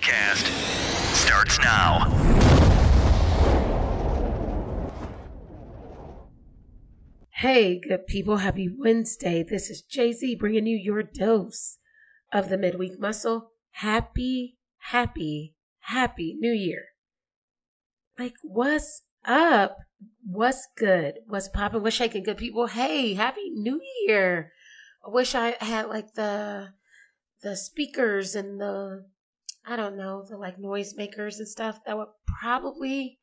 Podcast starts now. Hey, good people. Happy Wednesday. This is JZ bringing you your dose of the midweek muscle. Happy, happy, happy new year. Like, what's up? What's good? What's popping? What's shaking? Good people. Hey, happy new year. I wish I had like the, the speakers and the, I don't know, the like noisemakers and stuff that would probably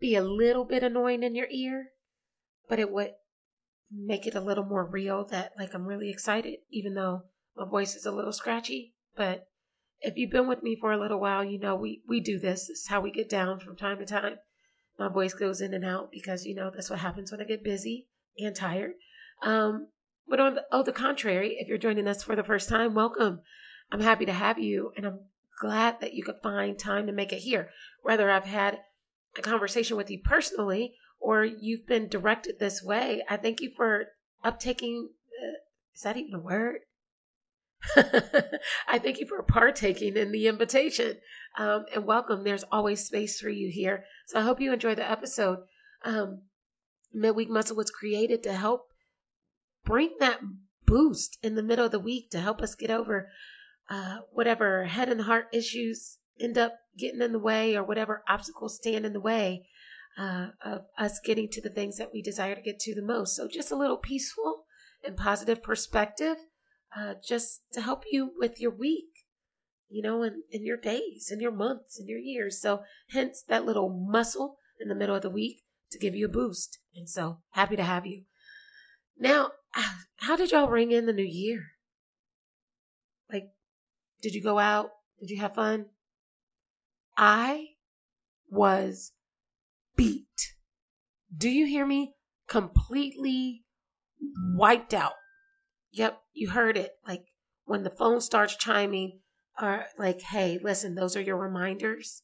be a little bit annoying in your ear, but it would make it a little more real that like I'm really excited, even though my voice is a little scratchy. But if you've been with me for a little while, you know we we do this. This is how we get down from time to time. My voice goes in and out because you know that's what happens when I get busy and tired. Um, but on the, oh, the contrary, if you're joining us for the first time, welcome. I'm happy to have you, and I'm glad that you could find time to make it here. Whether I've had a conversation with you personally or you've been directed this way, I thank you for uptaking. Uh, is that even a word? I thank you for partaking in the invitation um, and welcome. There's always space for you here. So I hope you enjoy the episode. Um, Midweek Muscle was created to help bring that boost in the middle of the week to help us get over uh, whatever head and heart issues end up getting in the way or whatever obstacles stand in the way uh, of us getting to the things that we desire to get to the most. So just a little peaceful and positive perspective uh, just to help you with your week, you know, and, and your days and your months and your years. So hence that little muscle in the middle of the week to give you a boost. And so happy to have you. Now, how did y'all ring in the new year? Like, did you go out? Did you have fun? I was beat. Do you hear me? Completely wiped out. Yep, you heard it. Like when the phone starts chiming, or like, hey, listen, those are your reminders.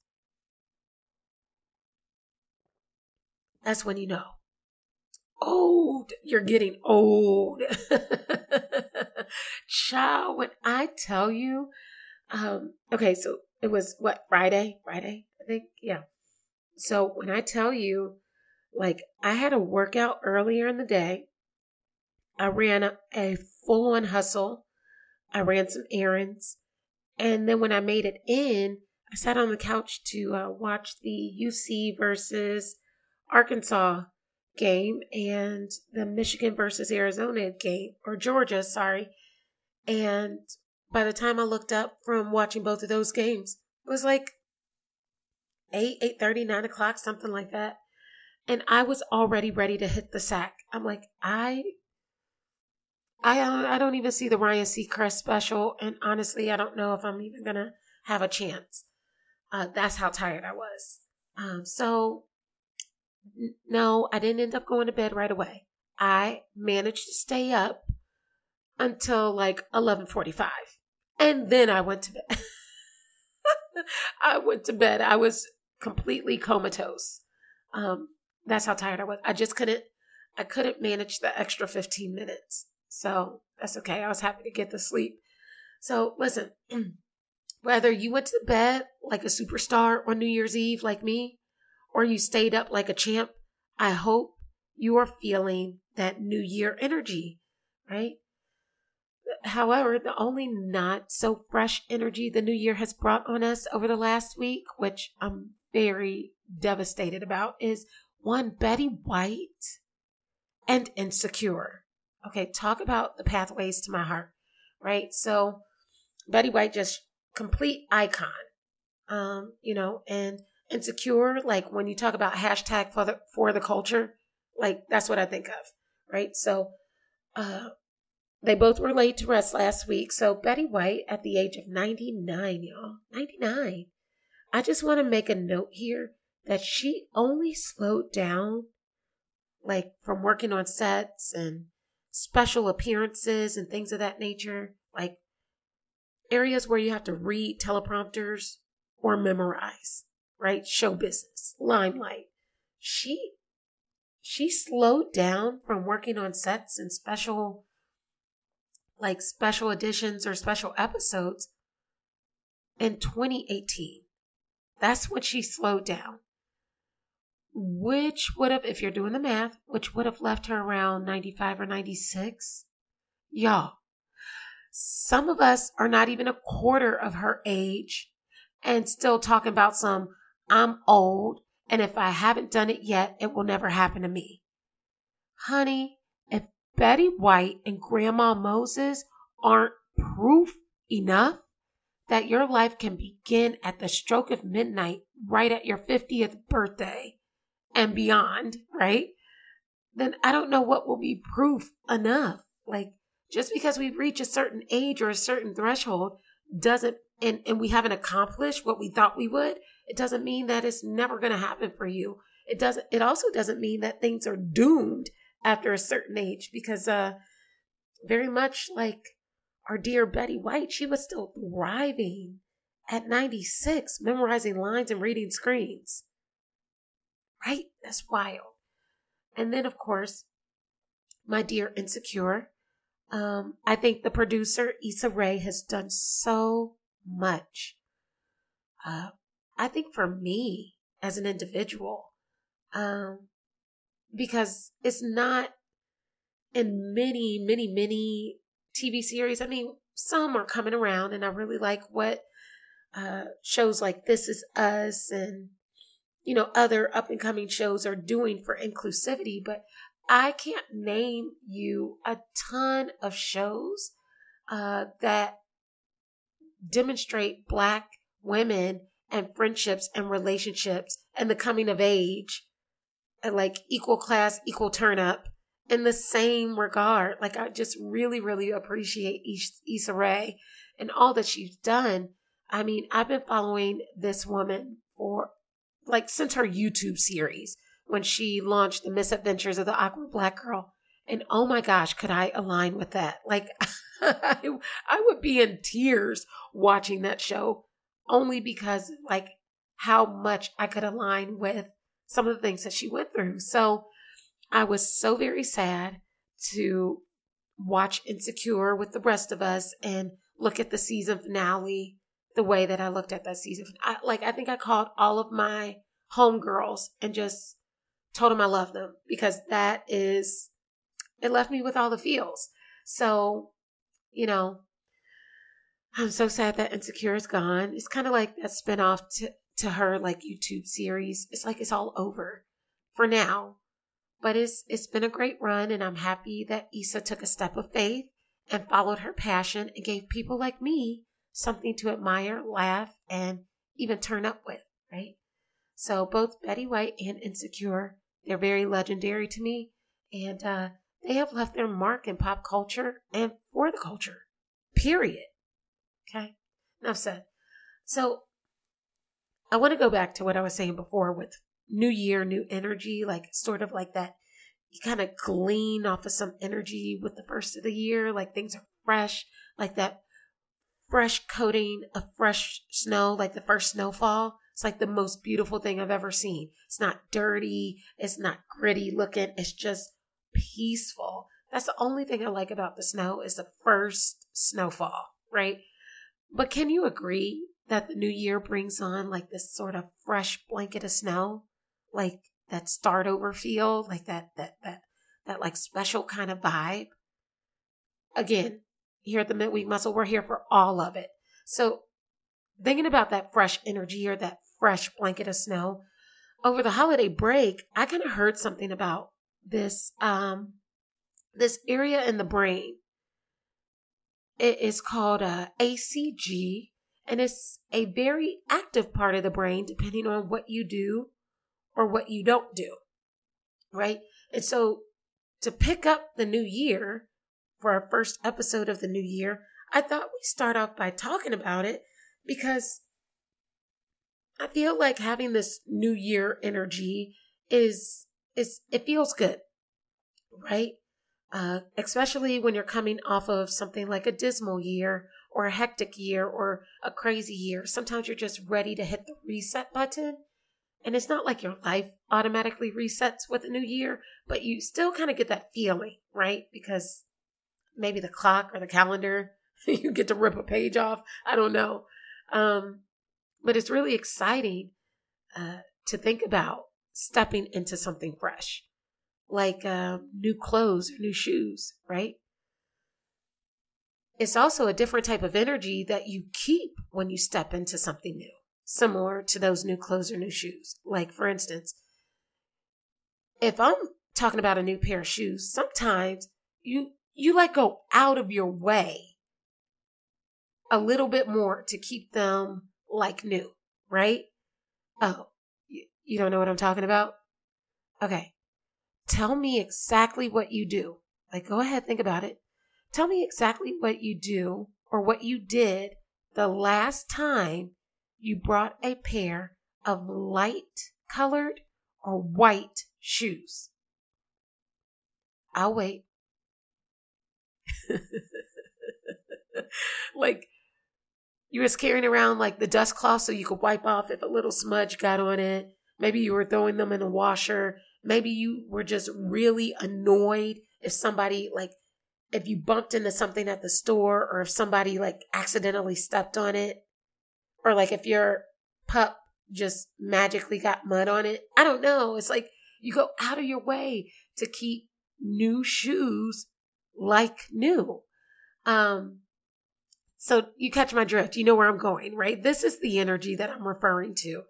That's when you know. Old, you're getting old. Child, when I tell you, um, okay, so it was what, Friday? Friday, I think? Yeah. So when I tell you, like, I had a workout earlier in the day, I ran a, a full on hustle, I ran some errands, and then when I made it in, I sat on the couch to uh, watch the UC versus Arkansas game and the Michigan versus Arizona game, or Georgia, sorry. And by the time I looked up from watching both of those games, it was like 8, 8 30, 9 o'clock, something like that. And I was already ready to hit the sack. I'm like, I I I don't even see the Ryan Seacrest special, and honestly, I don't know if I'm even gonna have a chance. Uh, that's how tired I was. Um, so n- no, I didn't end up going to bed right away. I managed to stay up until like eleven forty-five, and then I went to bed. I went to bed. I was completely comatose. Um, that's how tired I was. I just couldn't. I couldn't manage the extra fifteen minutes. So that's okay. I was happy to get the sleep. So listen, whether you went to bed like a superstar on New Year's Eve like me, or you stayed up like a champ, I hope you are feeling that New Year energy, right? However, the only not so fresh energy the new year has brought on us over the last week, which I'm very devastated about, is one Betty White and Insecure. Okay, talk about the pathways to my heart, right? So Betty White just complete icon. Um, you know, and insecure, like when you talk about hashtag for the for the culture, like that's what I think of, right? So uh they both were laid to rest last week. So Betty White at the age of 99, y'all. 99. I just want to make a note here that she only slowed down like from working on sets and special appearances and things of that nature, like areas where you have to read teleprompters or memorize, right? Show business, limelight. She she slowed down from working on sets and special like special editions or special episodes in 2018. That's when she slowed down. Which would have, if you're doing the math, which would have left her around 95 or 96. Y'all, some of us are not even a quarter of her age and still talking about some, I'm old, and if I haven't done it yet, it will never happen to me. Honey, Betty White and Grandma Moses aren't proof enough that your life can begin at the stroke of midnight, right at your 50th birthday and beyond, right? Then I don't know what will be proof enough. Like, just because we reach a certain age or a certain threshold doesn't and, and we haven't accomplished what we thought we would, it doesn't mean that it's never going to happen for you. It doesn't it also doesn't mean that things are doomed after a certain age because uh very much like our dear Betty White, she was still thriving at 96, memorizing lines and reading screens. Right? That's wild. And then, of course, my dear Insecure. Um, I think the producer, Issa Rae, has done so much. Uh, I think for me as an individual, um, because it's not in many, many, many TV series. I mean, some are coming around, and I really like what uh, shows like This Is Us and you know other up and coming shows are doing for inclusivity. But I can't name you a ton of shows uh, that demonstrate Black women and friendships and relationships and the coming of age Uh, like equal class, equal turn up in the same regard. Like I just really, really appreciate Issa Rae and all that she's done. I mean, I've been following this woman for like since her YouTube series when she launched the misadventures of the awkward black girl. And oh my gosh, could I align with that? Like I, I would be in tears watching that show only because like how much I could align with some of the things that she went through. So I was so very sad to watch Insecure with the rest of us and look at the season finale the way that I looked at that season. I, like I think I called all of my homegirls and just told them I love them because that is it left me with all the feels. So, you know, I'm so sad that Insecure is gone. It's kind of like that spinoff to to her like YouTube series. It's like it's all over for now. But it's it's been a great run and I'm happy that Issa took a step of faith and followed her passion and gave people like me something to admire, laugh, and even turn up with, right? So both Betty White and Insecure, they're very legendary to me, and uh, they have left their mark in pop culture and for the culture. Period. Okay, enough said. So I want to go back to what I was saying before with new year, new energy, like sort of like that. You kind of glean off of some energy with the first of the year, like things are fresh, like that fresh coating of fresh snow, like the first snowfall. It's like the most beautiful thing I've ever seen. It's not dirty, it's not gritty looking, it's just peaceful. That's the only thing I like about the snow is the first snowfall, right? But can you agree that the new year brings on like this sort of fresh blanket of snow? Like that start over feel, like that that that that like special kind of vibe. Again, here at the Midweek Muscle, we're here for all of it. So thinking about that fresh energy or that fresh blanket of snow, over the holiday break, I kind of heard something about this um this area in the brain it is called a ACG, and it's a very active part of the brain depending on what you do or what you don't do. Right? And so to pick up the new year for our first episode of the new year, I thought we start off by talking about it because I feel like having this new year energy is is it feels good. Right? uh, especially when you're coming off of something like a dismal year or a hectic year or a crazy year. Sometimes you're just ready to hit the reset button. And it's not like your life automatically resets with a new year, but you still kind of get that feeling, right? Because maybe the clock or the calendar. you get to rip a page off. I don't know. Um, but it's really exciting uh, to think about stepping into something fresh, like uh, new clothes or new shoes, right? It's also a different type of energy that you keep when you step into something new, similar to those new clothes or new shoes. Like, for instance, if I'm talking about a new pair of shoes, sometimes you you like go out of your way a little bit more to keep them like new, right? Oh, you don't know what I'm talking about? Okay. Tell me exactly what you do. Like, go ahead, think about it. Tell me exactly what you do or what you did the last time you brought a pair of light colored or white shoes. I'll wait. like you was carrying around like the dust cloth so you could wipe off if a little smudge got on it. Maybe you were throwing them in a washer. Maybe you were just really annoyed if somebody like if you bumped into something at the store or if somebody like accidentally stepped on it or like if your pup just magically got mud on it. I don't know. It's like you go out of your way to keep new shoes like new. Um so you catch my drift. You know where I'm going, right? This is the energy that I'm referring to.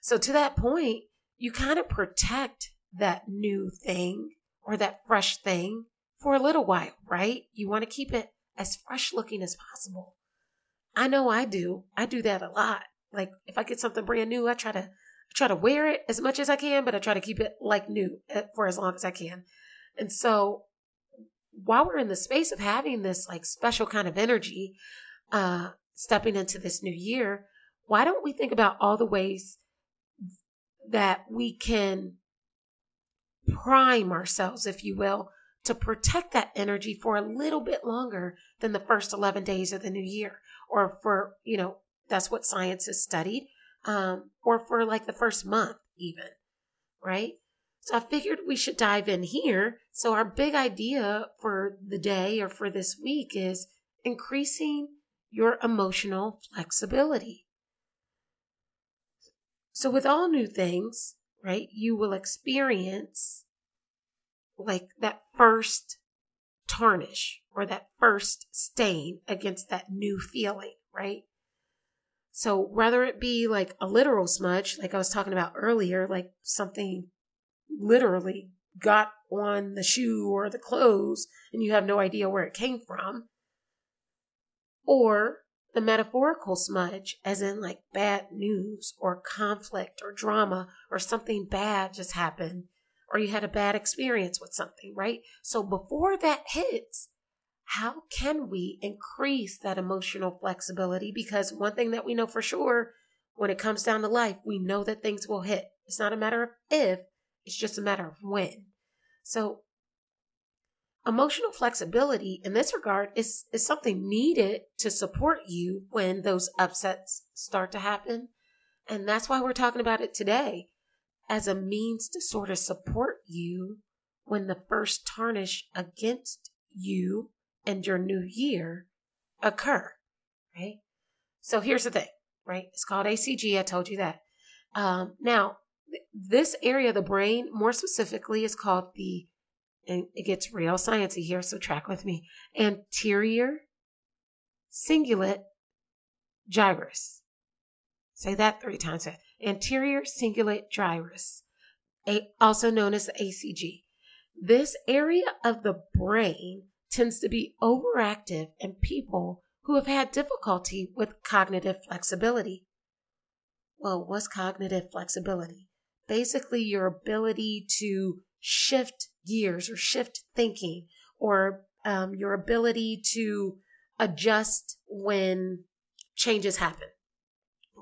So to that point, you kind of protect that new thing or that fresh thing for a little while, right? You want to keep it as fresh looking as possible. I know I do. I do that a lot. Like if I get something brand new, I try to I try to wear it as much as I can, but I try to keep it like new eh, for as long as I can. And so while we're in the space of having this like special kind of energy, uh, stepping into this new year, why don't we think about all the ways that we can prime ourselves, if you will, to protect that energy for a little bit longer than the first 11 days of the new year, or for, you know, that's what science has studied, um, or for like the first month, even, right? So I figured we should dive in here. So, our big idea for the day or for this week is increasing your emotional flexibility. So, with all new things, right, you will experience like that first tarnish or that first stain against that new feeling, right? So, whether it be like a literal smudge, like I was talking about earlier, like something literally got on the shoe or the clothes and you have no idea where it came from, or the metaphorical smudge, as in like bad news or conflict or drama or something bad just happened or you had a bad experience with something, right? So before that hits, how can we increase that emotional flexibility? Because one thing that we know for sure when it comes down to life, we know that things will hit. It's not a matter of if, it's just a matter of when. So Emotional flexibility in this regard is, is something needed to support you when those upsets start to happen. And that's why we're talking about it today as a means to sort of support you when the first tarnish against you and your new year occur, right? So here's the thing, right? It's called ACG. I told you that. Um, now, this area of the brain, more specifically, is called the and it gets real sciencey here, so track with me. Anterior cingulate gyrus. Say that three times. Anterior cingulate gyrus, also known as the ACG. This area of the brain tends to be overactive in people who have had difficulty with cognitive flexibility. Well, what's cognitive flexibility? Basically, your ability to shift gears or shift thinking or um, your ability to adjust when changes happen,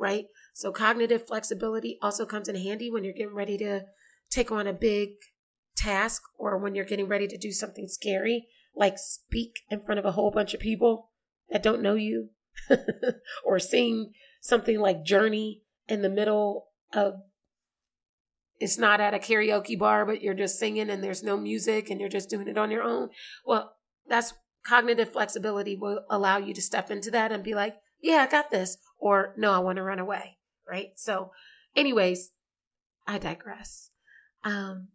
right? So cognitive flexibility also comes in handy when you're getting ready to take on a big task or when you're getting ready to do something scary, like speak in front of a whole bunch of people that don't know you or sing something like Journey in the middle of it's not at a karaoke bar, but you're just singing and there's no music and you're just doing it on your own. Well, that's cognitive flexibility will allow you to step into that and be like, yeah, I got this, or no, I want to run away, right? So, anyways, I digress. Um,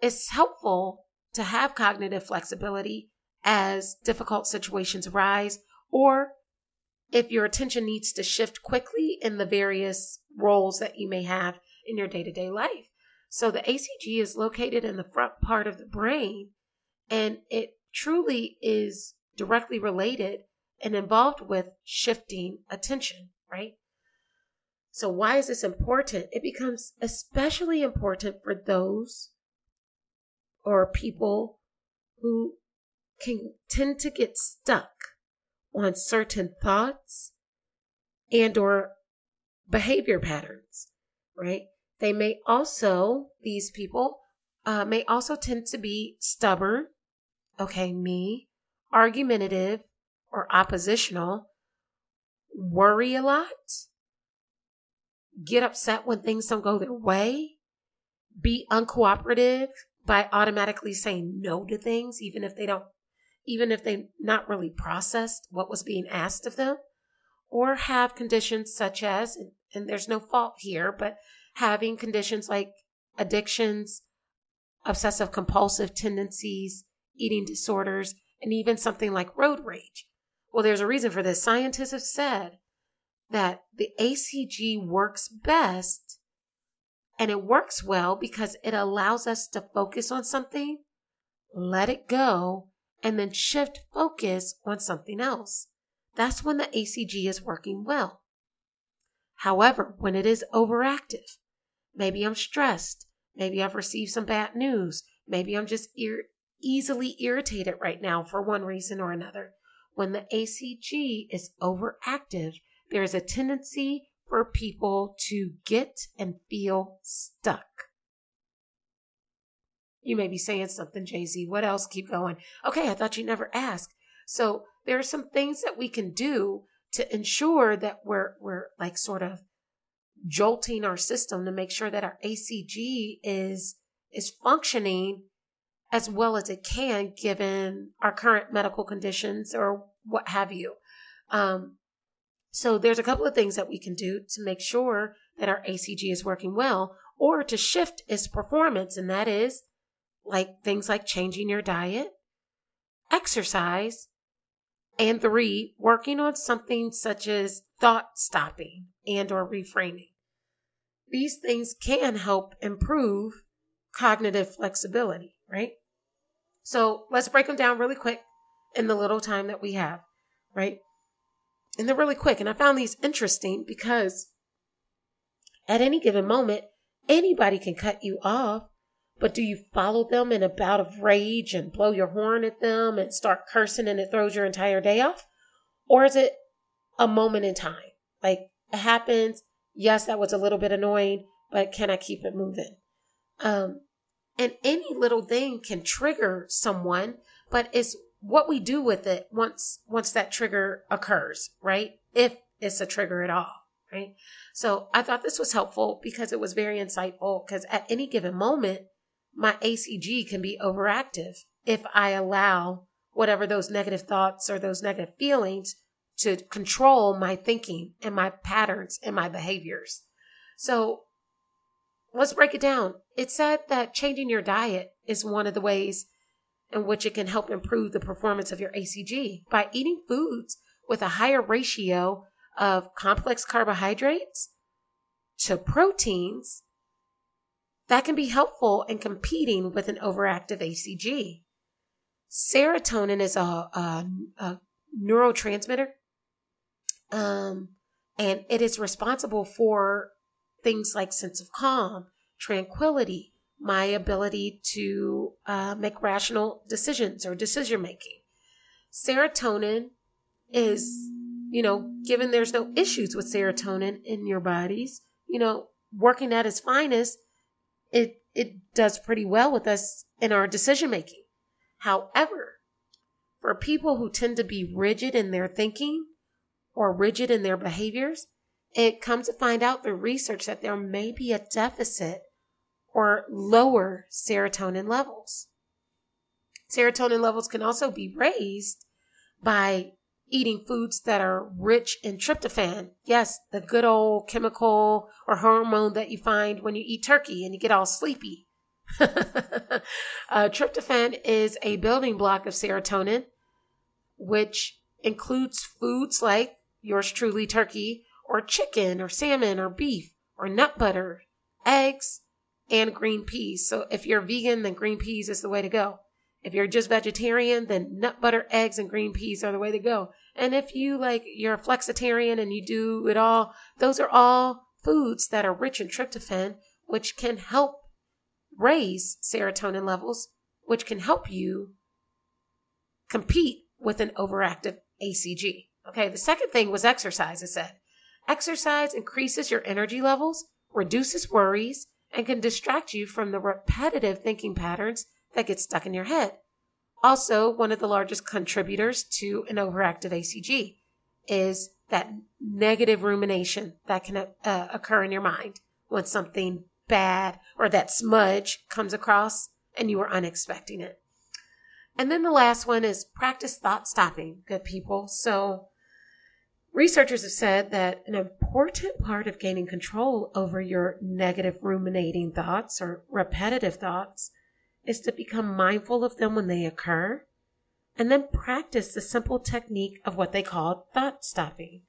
it's helpful to have cognitive flexibility as difficult situations arise or if your attention needs to shift quickly in the various roles that you may have in your day to day life. So the ACG is located in the front part of the brain and it truly is directly related and involved with shifting attention, right? So, why is this important? It becomes especially important for those or people who can tend to get stuck on certain thoughts and or behavior patterns, right? They may also, these people, uh, may also tend to be stubborn, okay, me, argumentative or oppositional, worry a lot, get upset when things don't go their way, be uncooperative by automatically saying no to things, even if they don't, even if they've not really processed what was being asked of them, or have conditions such as, and there's no fault here, but having conditions like addictions, obsessive compulsive tendencies, eating disorders, and even something like road rage. Well, there's a reason for this. Scientists have said that the ACG works best and it works well because it allows us to focus on something, let it go, and then shift focus on something else. That's when the ACG is working well. However, when it is overactive, maybe I'm stressed, maybe I've received some bad news, maybe I'm just ir- easily irritated right now for one reason or another. When the ACG is overactive, there is a tendency for people to get and feel stuck. You may be saying something, JZ. What else? Keep going. Okay, I thought you never asked. So there are some things that we can do to ensure that we're we're like sort of jolting our system to make sure that our ACG is is functioning as well as it can given our current medical conditions or what have you. Um, so there's a couple of things that we can do to make sure that our ACG is working well or to shift its performance. And that is like things like changing your diet, exercise, and three, working on something such as thought stopping and or reframing. These things can help improve cognitive flexibility, right? So let's break them down really quick in the little time that we have, right? And they're really quick. And I found these interesting because at any given moment, anybody can cut you off. But do you follow them in a bout of rage and blow your horn at them and start cursing and it throws your entire day off? Or is it a moment in time? Like it happens. Yes, that was a little bit annoying, but can I keep it moving? Um, and any little thing can trigger someone, but it's what we do with it once once that trigger occurs, right? If it's a trigger at all, right? So I thought this was helpful because it was very insightful because at any given moment, my ACG can be overactive if I allow whatever those negative thoughts or those negative feelings to control my thinking and my patterns and my behaviors. So let's break it down. It said that changing your diet is one of the ways in which it can help improve the performance of your ACG by eating foods with a higher ratio of complex carbohydrates to proteins that can be helpful in competing with an overactive ACG. Serotonin is a, a, a neurotransmitter, um, and it is responsible for things like sense of calm, tranquility, my ability to uh, make rational decisions or decision making. Serotonin is, you know, given there's no issues with serotonin in your bodies, you know, working at its finest, it it does pretty well with us in our decision making. However, for people who tend to be rigid in their thinking or rigid in their behaviors, it comes to find out through research that there may be a deficit or lower serotonin levels. Serotonin levels can also be raised by eating foods that are rich in tryptophan. Yes, the good old chemical or hormone that you find when you eat turkey and you get all sleepy. uh, tryptophan is a building block of serotonin, which includes foods like yours truly turkey, or chicken, or salmon, or beef, or nut butter, eggs, and green peas. So if you're vegan, then green peas is the way to go. If you're just vegetarian, then nut butter, eggs, and green peas are the way to go. And if you like, you're a flexitarian and you do it all, those are all foods that are rich in tryptophan, which can help raise serotonin levels, which can help you compete with an overactive ACG. Okay, the second thing was exercise, it said. Exercise increases your energy levels, reduces worries, and can distract you from the repetitive thinking patterns that get stuck in your head. Also, one of the largest contributors to an overactive ACG is that negative rumination that can uh, occur in your mind when something bad or that smudge comes across and you are unexpecting it. And then the last one is practice thought stopping, good people. So, researchers have said that an important part of gaining control over your negative ruminating thoughts or repetitive thoughts is to become mindful of them when they occur and then practice the simple technique of what they call thought stopping.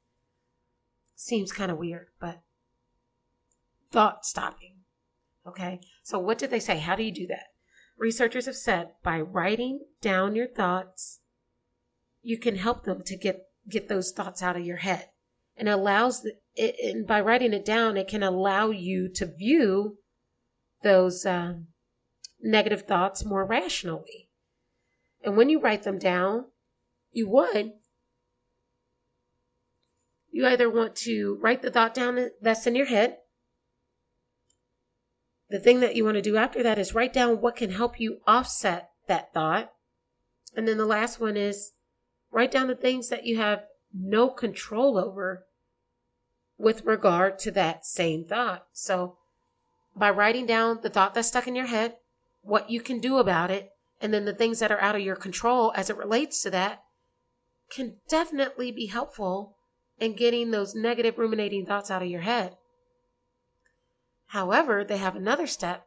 Seems kind of weird, but thought stopping. Okay, so what did they say? How do you do that? Researchers have said by writing down your thoughts, you can help them to get get those thoughts out of your head. And allows it, and by writing it down, it can allow you to view those um, negative thoughts more rationally. And when you write them down, you would you either want to write the thought down that's in your head the thing that you want to do after that is write down what can help you offset that thought. And then the last one is write down the things that you have no control over with regard to that same thought. So by writing down the thought that's stuck in your head, what you can do about it, and then the things that are out of your control as it relates to that can definitely be helpful in getting those negative ruminating thoughts out of your head. However, they have another step.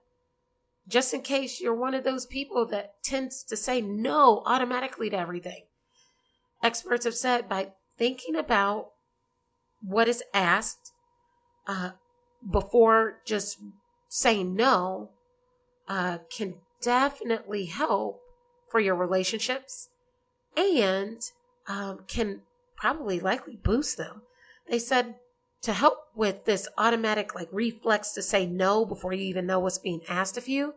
Just in case you're one of those people that tends to say no automatically to everything. Experts have said by thinking about what is asked uh, before just saying no uh, can definitely help for your relationships and um, can probably likely boost them. They said to help with this automatic like reflex to say no before you even know what's being asked of you,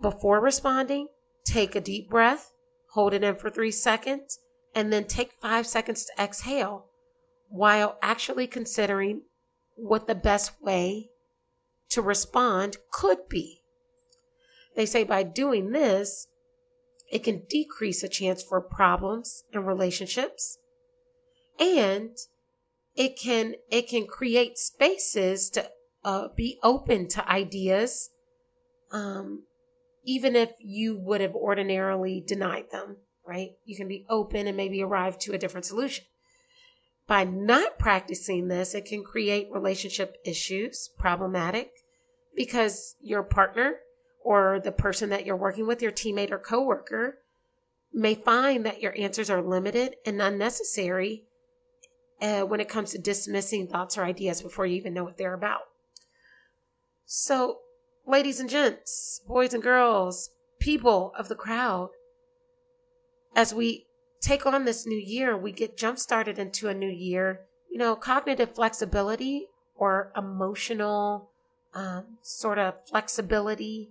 before responding, take a deep breath, hold it in for three seconds, and then take five seconds to exhale while actually considering what the best way to respond could be. They say by doing this, it can decrease a chance for problems in relationships and it can it can create spaces to uh, be open to ideas um, even if you would have ordinarily denied them right you can be open and maybe arrive to a different solution by not practicing this it can create relationship issues problematic because your partner or the person that you're working with your teammate or coworker may find that your answers are limited and unnecessary uh, when it comes to dismissing thoughts or ideas before you even know what they're about. So, ladies and gents, boys and girls, people of the crowd, as we take on this new year, we get jump started into a new year. You know, cognitive flexibility or emotional um, sort of flexibility,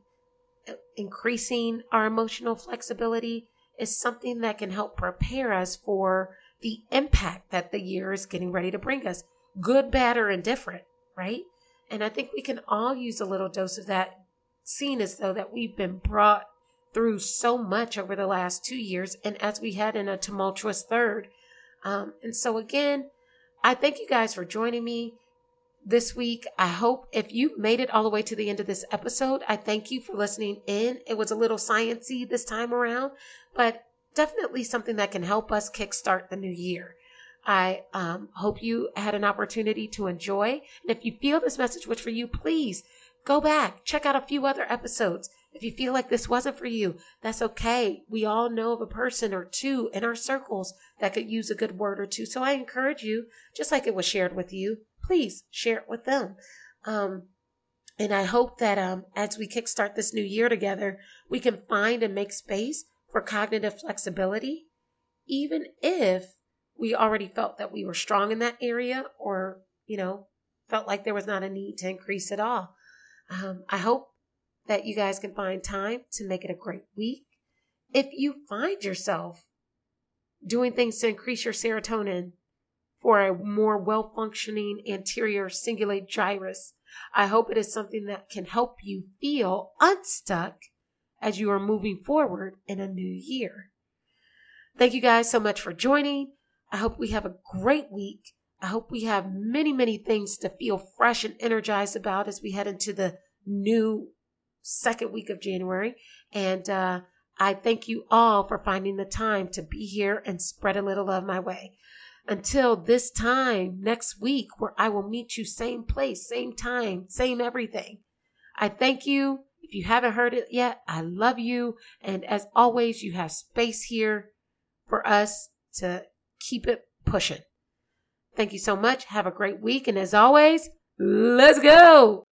uh, increasing our emotional flexibility is something that can help prepare us for the impact that the year is getting ready to bring us, good, bad, or indifferent, right? And I think we can all use a little dose of that, seeing as though that we've been brought through so much over the last two years and as we had in a tumultuous third. Um, and so, again, I thank you guys for joining me. this week. I hope if you made it all the way to the end of this episode, I thank you for listening in. It was a little sciency this time around, but definitely something that can help us kickstart the new year. I um, hope you had an opportunity to enjoy. And if you feel this message was for you, please go back, check out a few other episodes. If you feel like this wasn't for you, that's okay. We all know of a person or two in our circles that could use a good word or two. So I encourage you, just like it was shared with you, please share it with them. Um, and I hope that um, as we kickstart this new year together, we can find and make space for cognitive flexibility, even if we already felt that we were strong in that area or, you know, felt like there was not a need to increase at all. Um, I hope that you guys can find time to make it a great week. If you find yourself doing things to increase your serotonin for a more well functioning anterior cingulate gyrus, I hope it is something that can help you feel unstuck as you are moving forward in a new year. Thank you guys so much for joining. I hope we have a great week. I hope we have many, many things to feel fresh and energized about as we head into the new second week of January. And uh, I thank you all for finding the time to be here and spread a little of my way. Until this time next week, where I will meet you same place, same time, same everything. I thank you. If you haven't heard it yet, I love you. And as always, you have space here for us to keep it pushing. Thank you so much. Have a great week. And as always, let's go.